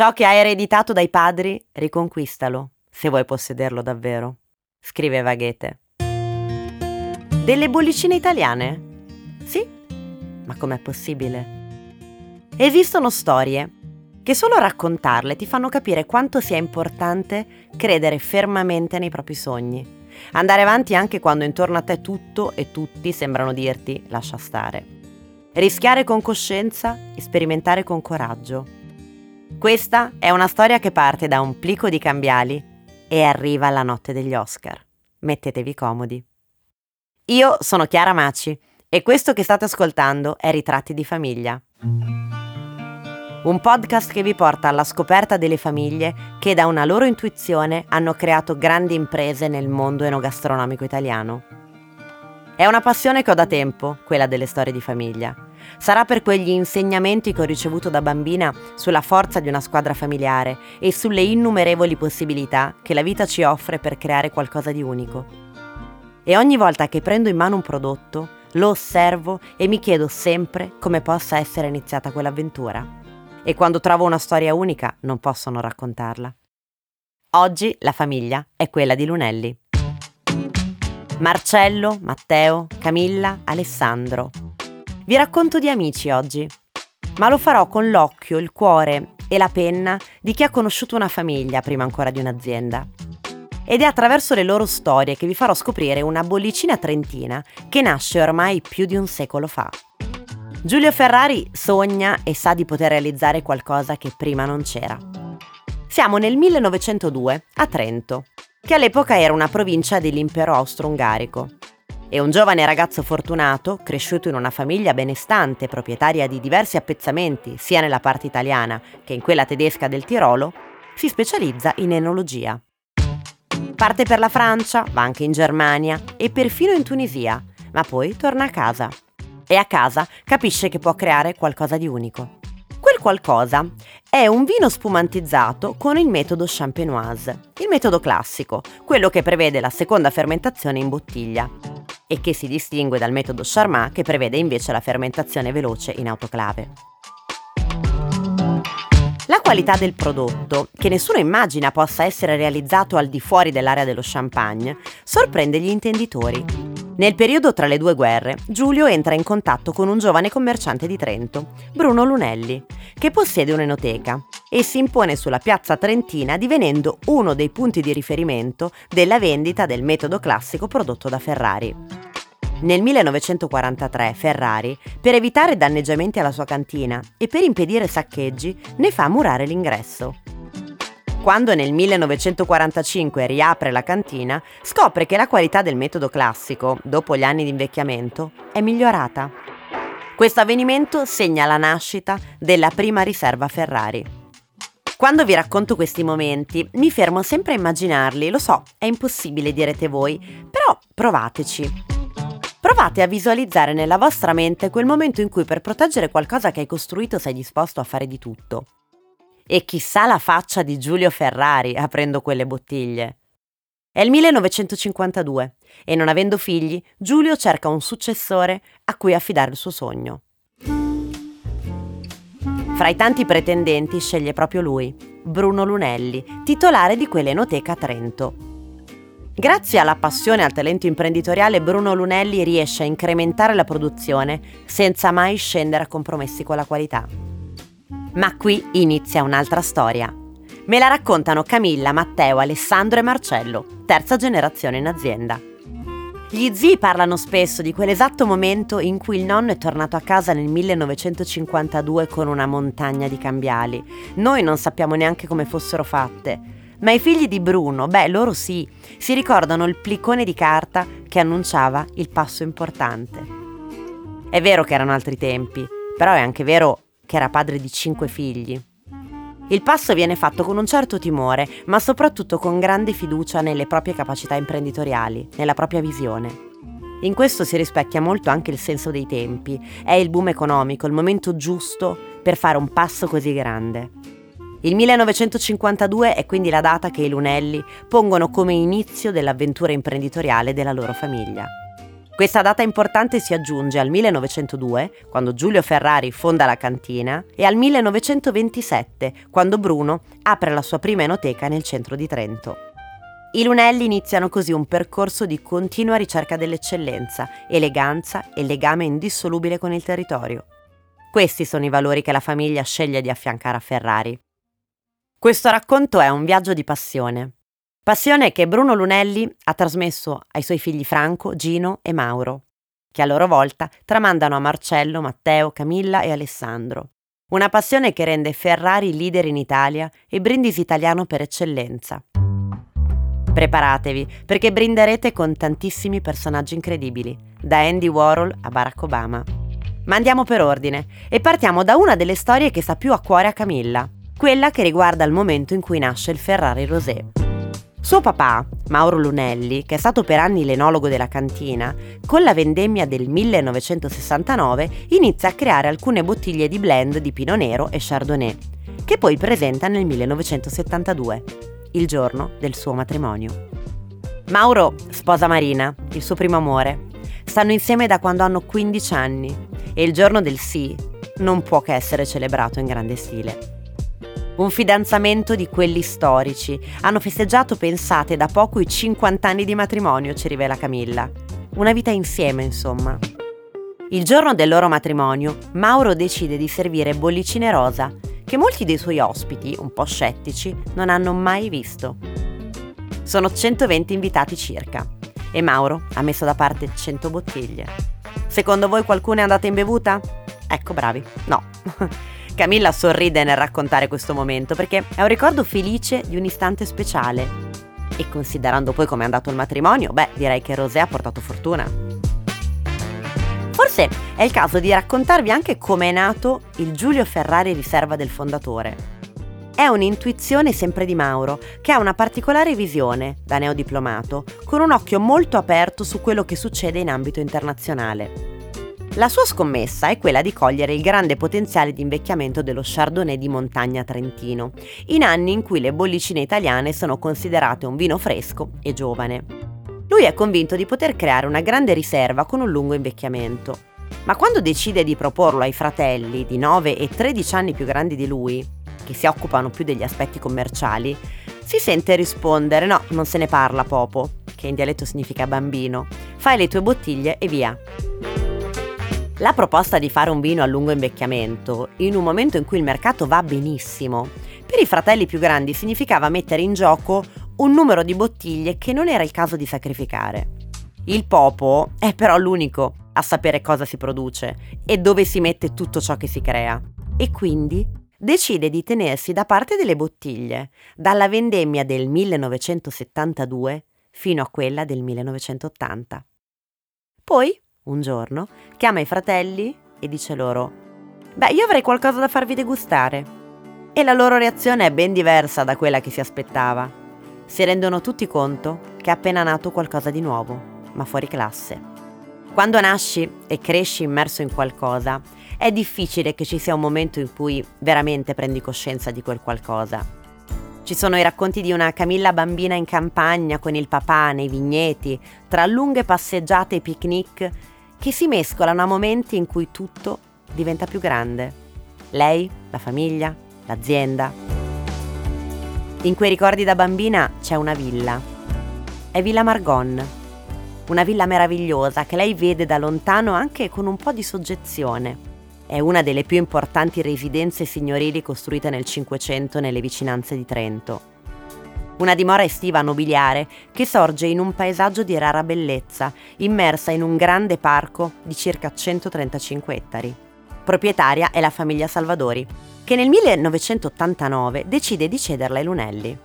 Ciò che hai ereditato dai padri, riconquistalo, se vuoi possederlo davvero, scriveva Goethe. Delle bollicine italiane? Sì, ma com'è possibile? Esistono storie che solo raccontarle ti fanno capire quanto sia importante credere fermamente nei propri sogni. Andare avanti anche quando intorno a te tutto e tutti sembrano dirti lascia stare. Rischiare con coscienza e sperimentare con coraggio. Questa è una storia che parte da un plico di cambiali e arriva alla notte degli Oscar. Mettetevi comodi. Io sono Chiara Maci e questo che state ascoltando è Ritratti di famiglia. Un podcast che vi porta alla scoperta delle famiglie che da una loro intuizione hanno creato grandi imprese nel mondo enogastronomico italiano. È una passione che ho da tempo, quella delle storie di famiglia. Sarà per quegli insegnamenti che ho ricevuto da bambina sulla forza di una squadra familiare e sulle innumerevoli possibilità che la vita ci offre per creare qualcosa di unico. E ogni volta che prendo in mano un prodotto, lo osservo e mi chiedo sempre come possa essere iniziata quell'avventura. E quando trovo una storia unica non posso non raccontarla. Oggi la famiglia è quella di Lunelli. Marcello, Matteo, Camilla, Alessandro. Vi racconto di amici oggi, ma lo farò con l'occhio, il cuore e la penna di chi ha conosciuto una famiglia prima ancora di un'azienda. Ed è attraverso le loro storie che vi farò scoprire una bollicina trentina che nasce ormai più di un secolo fa. Giulio Ferrari sogna e sa di poter realizzare qualcosa che prima non c'era. Siamo nel 1902 a Trento, che all'epoca era una provincia dell'impero austro-ungarico. E un giovane ragazzo fortunato, cresciuto in una famiglia benestante, proprietaria di diversi appezzamenti sia nella parte italiana che in quella tedesca del Tirolo, si specializza in enologia. Parte per la Francia, va anche in Germania e perfino in Tunisia, ma poi torna a casa. E a casa capisce che può creare qualcosa di unico. Quel qualcosa è un vino spumantizzato con il metodo champenoise, il metodo classico, quello che prevede la seconda fermentazione in bottiglia e che si distingue dal metodo Charmat che prevede invece la fermentazione veloce in autoclave. La qualità del prodotto, che nessuno immagina possa essere realizzato al di fuori dell'area dello champagne, sorprende gli intenditori nel periodo tra le due guerre, Giulio entra in contatto con un giovane commerciante di Trento, Bruno Lunelli, che possiede un'enoteca e si impone sulla piazza trentina divenendo uno dei punti di riferimento della vendita del metodo classico prodotto da Ferrari. Nel 1943 Ferrari, per evitare danneggiamenti alla sua cantina e per impedire saccheggi, ne fa murare l'ingresso. Quando nel 1945 riapre la cantina, scopre che la qualità del metodo classico, dopo gli anni di invecchiamento, è migliorata. Questo avvenimento segna la nascita della prima riserva Ferrari. Quando vi racconto questi momenti, mi fermo sempre a immaginarli, lo so, è impossibile direte voi, però provateci. Provate a visualizzare nella vostra mente quel momento in cui per proteggere qualcosa che hai costruito sei disposto a fare di tutto. E chissà la faccia di Giulio Ferrari aprendo quelle bottiglie. È il 1952 e non avendo figli, Giulio cerca un successore a cui affidare il suo sogno. Fra i tanti pretendenti sceglie proprio lui, Bruno Lunelli, titolare di quell'enoteca Trento. Grazie alla passione e al talento imprenditoriale, Bruno Lunelli riesce a incrementare la produzione senza mai scendere a compromessi con la qualità. Ma qui inizia un'altra storia. Me la raccontano Camilla, Matteo, Alessandro e Marcello, terza generazione in azienda. Gli zii parlano spesso di quell'esatto momento in cui il nonno è tornato a casa nel 1952 con una montagna di cambiali. Noi non sappiamo neanche come fossero fatte. Ma i figli di Bruno, beh, loro sì, si ricordano il plicone di carta che annunciava il passo importante. È vero che erano altri tempi, però è anche vero che era padre di cinque figli. Il passo viene fatto con un certo timore, ma soprattutto con grande fiducia nelle proprie capacità imprenditoriali, nella propria visione. In questo si rispecchia molto anche il senso dei tempi, è il boom economico, il momento giusto per fare un passo così grande. Il 1952 è quindi la data che i Lunelli pongono come inizio dell'avventura imprenditoriale della loro famiglia. Questa data importante si aggiunge al 1902, quando Giulio Ferrari fonda la cantina, e al 1927, quando Bruno apre la sua prima enoteca nel centro di Trento. I Lunelli iniziano così un percorso di continua ricerca dell'eccellenza, eleganza e legame indissolubile con il territorio. Questi sono i valori che la famiglia sceglie di affiancare a Ferrari. Questo racconto è un viaggio di passione, Passione che Bruno Lunelli ha trasmesso ai suoi figli Franco, Gino e Mauro, che a loro volta tramandano a Marcello, Matteo, Camilla e Alessandro. Una passione che rende Ferrari leader in Italia e Brindisi italiano per eccellenza. Preparatevi, perché brinderete con tantissimi personaggi incredibili, da Andy Warhol a Barack Obama. Ma andiamo per ordine e partiamo da una delle storie che sta più a cuore a Camilla, quella che riguarda il momento in cui nasce il Ferrari Rosé. Suo papà, Mauro Lunelli, che è stato per anni l'enologo della cantina, con la vendemmia del 1969 inizia a creare alcune bottiglie di blend di Pino Nero e Chardonnay, che poi presenta nel 1972, il giorno del suo matrimonio. Mauro sposa Marina, il suo primo amore. Stanno insieme da quando hanno 15 anni e il giorno del sì non può che essere celebrato in grande stile. Un fidanzamento di quelli storici. Hanno festeggiato, pensate, da poco i 50 anni di matrimonio, ci rivela Camilla. Una vita insieme, insomma. Il giorno del loro matrimonio, Mauro decide di servire bollicine rosa, che molti dei suoi ospiti, un po' scettici, non hanno mai visto. Sono 120 invitati circa e Mauro ha messo da parte 100 bottiglie. Secondo voi qualcuno è andata in bevuta? Ecco, bravi. No. Camilla sorride nel raccontare questo momento perché è un ricordo felice di un istante speciale. E considerando poi come è andato il matrimonio, beh, direi che Rosé ha portato fortuna. Forse è il caso di raccontarvi anche come è nato il Giulio Ferrari riserva del fondatore. È un'intuizione sempre di Mauro, che ha una particolare visione, da neodiplomato, con un occhio molto aperto su quello che succede in ambito internazionale. La sua scommessa è quella di cogliere il grande potenziale di invecchiamento dello Chardonnay di montagna trentino, in anni in cui le bollicine italiane sono considerate un vino fresco e giovane. Lui è convinto di poter creare una grande riserva con un lungo invecchiamento. Ma quando decide di proporlo ai fratelli di 9 e 13 anni più grandi di lui, che si occupano più degli aspetti commerciali, si sente rispondere no, non se ne parla Popo, che in dialetto significa bambino, fai le tue bottiglie e via. La proposta di fare un vino a lungo invecchiamento, in un momento in cui il mercato va benissimo, per i fratelli più grandi significava mettere in gioco un numero di bottiglie che non era il caso di sacrificare. Il Popo è però l'unico a sapere cosa si produce e dove si mette tutto ciò che si crea. E quindi decide di tenersi da parte delle bottiglie, dalla vendemmia del 1972 fino a quella del 1980. Poi un giorno, chiama i fratelli e dice loro, beh, io avrei qualcosa da farvi degustare. E la loro reazione è ben diversa da quella che si aspettava. Si rendono tutti conto che è appena nato qualcosa di nuovo, ma fuori classe. Quando nasci e cresci immerso in qualcosa, è difficile che ci sia un momento in cui veramente prendi coscienza di quel qualcosa ci sono i racconti di una Camilla bambina in campagna con il papà nei vigneti, tra lunghe passeggiate e picnic, che si mescolano a momenti in cui tutto diventa più grande. Lei, la famiglia, l'azienda. In quei ricordi da bambina c'è una villa. È Villa Margon, una villa meravigliosa che lei vede da lontano anche con un po' di soggezione è una delle più importanti residenze signorili costruite nel Cinquecento nelle vicinanze di Trento. Una dimora estiva nobiliare che sorge in un paesaggio di rara bellezza, immersa in un grande parco di circa 135 ettari. Proprietaria è la famiglia Salvadori, che nel 1989 decide di cederla ai Lunelli.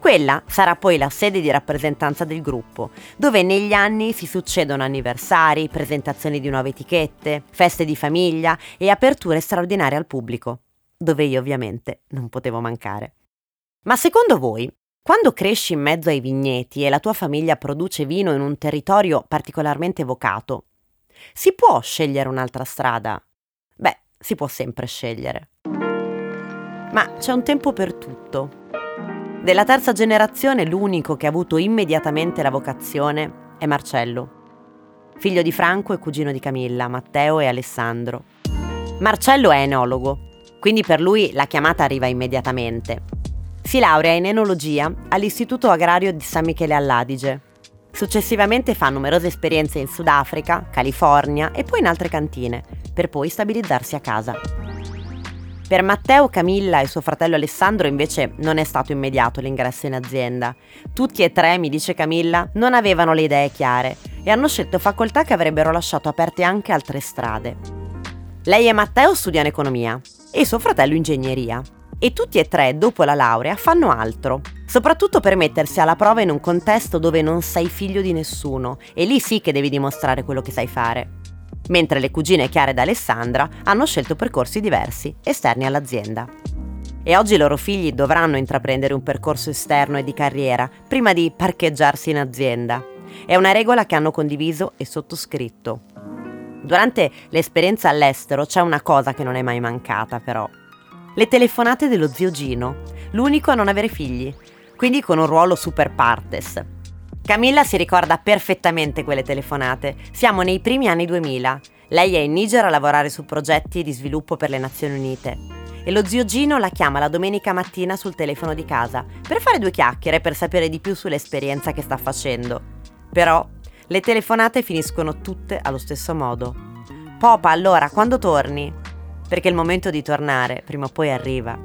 Quella sarà poi la sede di rappresentanza del gruppo, dove negli anni si succedono anniversari, presentazioni di nuove etichette, feste di famiglia e aperture straordinarie al pubblico, dove io ovviamente non potevo mancare. Ma secondo voi, quando cresci in mezzo ai vigneti e la tua famiglia produce vino in un territorio particolarmente vocato, si può scegliere un'altra strada? Beh, si può sempre scegliere. Ma c'è un tempo per tutto della terza generazione l'unico che ha avuto immediatamente la vocazione è Marcello. figlio di Franco e cugino di Camilla, Matteo e Alessandro. Marcello è enologo, quindi per lui la chiamata arriva immediatamente. Si laurea in enologia all'Istituto Agrario di San Michele all'Adige. Successivamente fa numerose esperienze in Sudafrica, California e poi in altre cantine, per poi stabilizzarsi a casa. Per Matteo, Camilla e suo fratello Alessandro invece non è stato immediato l'ingresso in azienda. Tutti e tre, mi dice Camilla, non avevano le idee chiare e hanno scelto facoltà che avrebbero lasciato aperte anche altre strade. Lei e Matteo studiano economia e suo fratello ingegneria. E tutti e tre, dopo la laurea, fanno altro. Soprattutto per mettersi alla prova in un contesto dove non sei figlio di nessuno e lì sì che devi dimostrare quello che sai fare mentre le cugine Chiara ed Alessandra hanno scelto percorsi diversi, esterni all'azienda. E oggi i loro figli dovranno intraprendere un percorso esterno e di carriera prima di parcheggiarsi in azienda. È una regola che hanno condiviso e sottoscritto. Durante l'esperienza all'estero c'è una cosa che non è mai mancata però. Le telefonate dello zio Gino, l'unico a non avere figli, quindi con un ruolo super partes, Camilla si ricorda perfettamente quelle telefonate. Siamo nei primi anni 2000. Lei è in Niger a lavorare su progetti di sviluppo per le Nazioni Unite. E lo zio Gino la chiama la domenica mattina sul telefono di casa per fare due chiacchiere per sapere di più sull'esperienza che sta facendo. Però le telefonate finiscono tutte allo stesso modo. Popa, allora, quando torni? Perché il momento di tornare prima o poi arriva.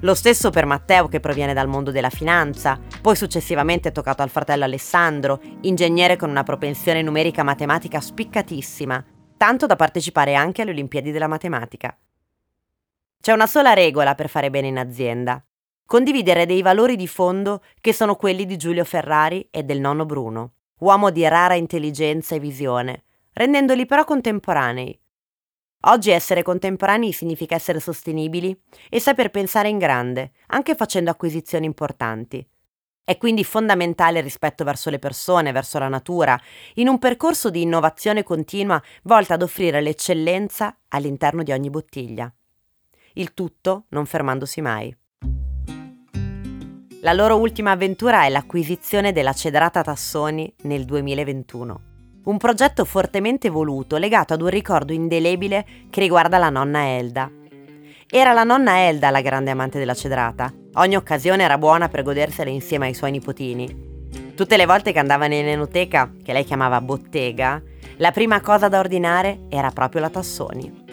Lo stesso per Matteo che proviene dal mondo della finanza, poi successivamente toccato al fratello Alessandro, ingegnere con una propensione numerica matematica spiccatissima, tanto da partecipare anche alle Olimpiadi della matematica. C'è una sola regola per fare bene in azienda. Condividere dei valori di fondo che sono quelli di Giulio Ferrari e del nonno Bruno, uomo di rara intelligenza e visione, rendendoli però contemporanei, Oggi essere contemporanei significa essere sostenibili e saper pensare in grande, anche facendo acquisizioni importanti. È quindi fondamentale il rispetto verso le persone, verso la natura, in un percorso di innovazione continua volta ad offrire l'eccellenza all'interno di ogni bottiglia. Il tutto non fermandosi mai. La loro ultima avventura è l'acquisizione della Cedrata Tassoni nel 2021 un progetto fortemente voluto legato ad un ricordo indelebile che riguarda la nonna Elda. Era la nonna Elda la grande amante della cedrata. Ogni occasione era buona per godersela insieme ai suoi nipotini. Tutte le volte che andava in enoteca, che lei chiamava bottega, la prima cosa da ordinare era proprio la Tassoni.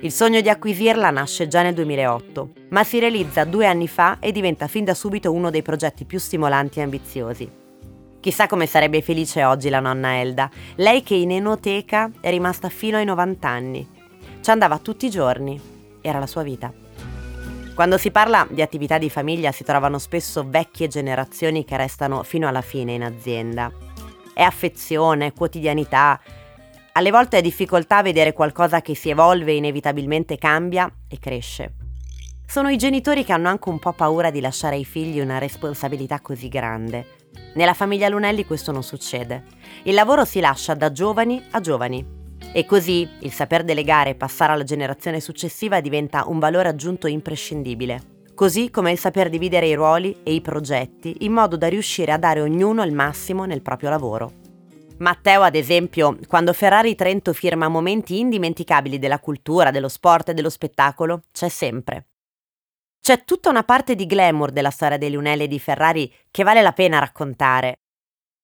Il sogno di acquisirla nasce già nel 2008, ma si realizza due anni fa e diventa fin da subito uno dei progetti più stimolanti e ambiziosi. Chissà come sarebbe felice oggi la nonna Elda, lei che in enoteca è rimasta fino ai 90 anni. Ci andava tutti i giorni, era la sua vita. Quando si parla di attività di famiglia si trovano spesso vecchie generazioni che restano fino alla fine in azienda. È affezione, quotidianità. Alle volte è difficoltà vedere qualcosa che si evolve, inevitabilmente cambia e cresce. Sono i genitori che hanno anche un po' paura di lasciare ai figli una responsabilità così grande nella famiglia Lunelli questo non succede. Il lavoro si lascia da giovani a giovani. E così il saper delegare e passare alla generazione successiva diventa un valore aggiunto imprescindibile. Così come il saper dividere i ruoli e i progetti in modo da riuscire a dare ognuno il massimo nel proprio lavoro. Matteo, ad esempio, quando Ferrari Trento firma momenti indimenticabili della cultura, dello sport e dello spettacolo, c'è sempre. C'è tutta una parte di glamour della storia dei Lunelli e di Ferrari che vale la pena raccontare.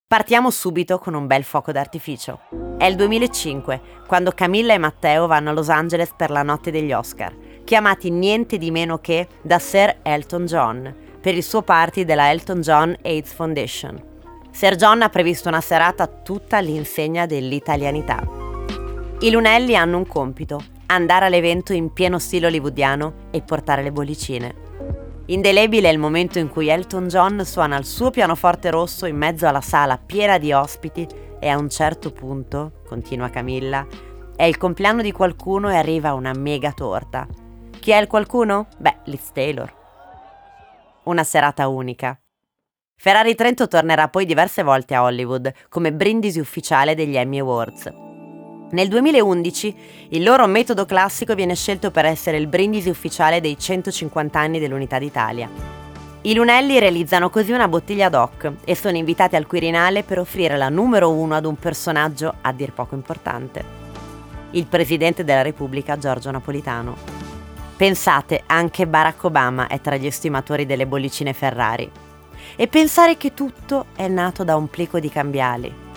Partiamo subito con un bel fuoco d'artificio. È il 2005, quando Camilla e Matteo vanno a Los Angeles per la notte degli Oscar, chiamati niente di meno che da Sir Elton John, per il suo party della Elton John AIDS Foundation. Sir John ha previsto una serata tutta all'insegna dell'italianità. I Lunelli hanno un compito, andare all'evento in pieno stile hollywoodiano e portare le bollicine. Indelebile è il momento in cui Elton John suona il suo pianoforte rosso in mezzo alla sala piena di ospiti e a un certo punto, continua Camilla, è il compleanno di qualcuno e arriva una mega torta. Chi è il qualcuno? Beh, Liz Taylor. Una serata unica. Ferrari Trento tornerà poi diverse volte a Hollywood come brindisi ufficiale degli Emmy Awards. Nel 2011 il loro metodo classico viene scelto per essere il brindisi ufficiale dei 150 anni dell'Unità d'Italia. I Lunelli realizzano così una bottiglia doc e sono invitati al Quirinale per offrire la numero uno ad un personaggio a dir poco importante, il Presidente della Repubblica Giorgio Napolitano. Pensate, anche Barack Obama è tra gli estimatori delle bollicine Ferrari. E pensare che tutto è nato da un plico di cambiali.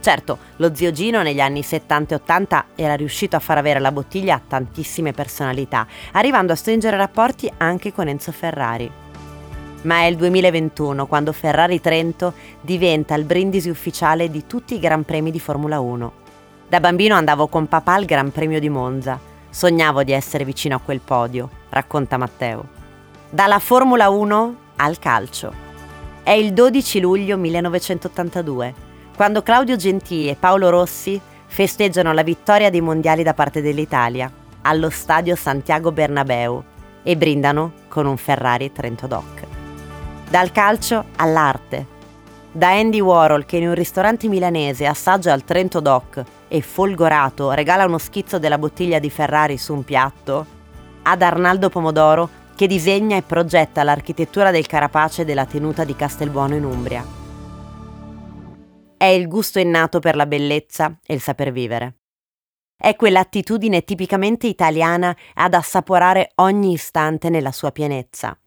Certo, lo zio Gino negli anni 70 e 80 era riuscito a far avere la bottiglia a tantissime personalità, arrivando a stringere rapporti anche con Enzo Ferrari ma è il 2021 quando Ferrari Trento diventa il brindisi ufficiale di tutti i Gran Premi di Formula 1. Da bambino andavo con papà al Gran Premio di Monza. Sognavo di essere vicino a quel podio, racconta Matteo. Dalla Formula 1 al calcio. È il 12 luglio 1982, quando Claudio Gentili e Paolo Rossi festeggiano la vittoria dei mondiali da parte dell'Italia allo stadio Santiago Bernabeu e brindano con un Ferrari Trento Doc. Dal calcio all'arte. Da Andy Warhol che in un ristorante milanese assaggia il Trento Doc e folgorato regala uno schizzo della bottiglia di Ferrari su un piatto, ad Arnaldo Pomodoro che disegna e progetta l'architettura del carapace della tenuta di Castelbuono in Umbria. È il gusto innato per la bellezza e il saper vivere. È quell'attitudine tipicamente italiana ad assaporare ogni istante nella sua pienezza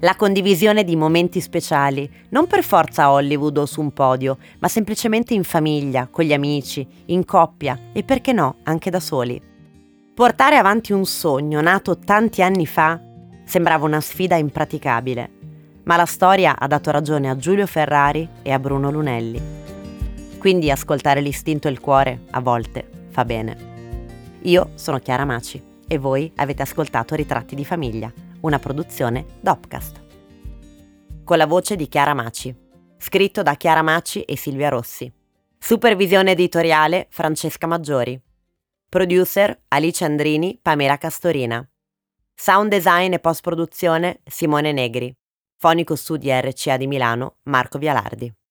la condivisione di momenti speciali, non per forza a Hollywood o su un podio, ma semplicemente in famiglia, con gli amici, in coppia e perché no, anche da soli. Portare avanti un sogno nato tanti anni fa sembrava una sfida impraticabile, ma la storia ha dato ragione a Giulio Ferrari e a Bruno Lunelli. Quindi ascoltare l'istinto e il cuore, a volte, fa bene. Io sono Chiara Maci e voi avete ascoltato Ritratti di famiglia una produzione Dopcast. Con la voce di Chiara Maci. Scritto da Chiara Maci e Silvia Rossi. Supervisione editoriale Francesca Maggiori. Producer Alice Andrini, Pamela Castorina. Sound design e post produzione Simone Negri. Fonico studi RCA di Milano Marco Vialardi.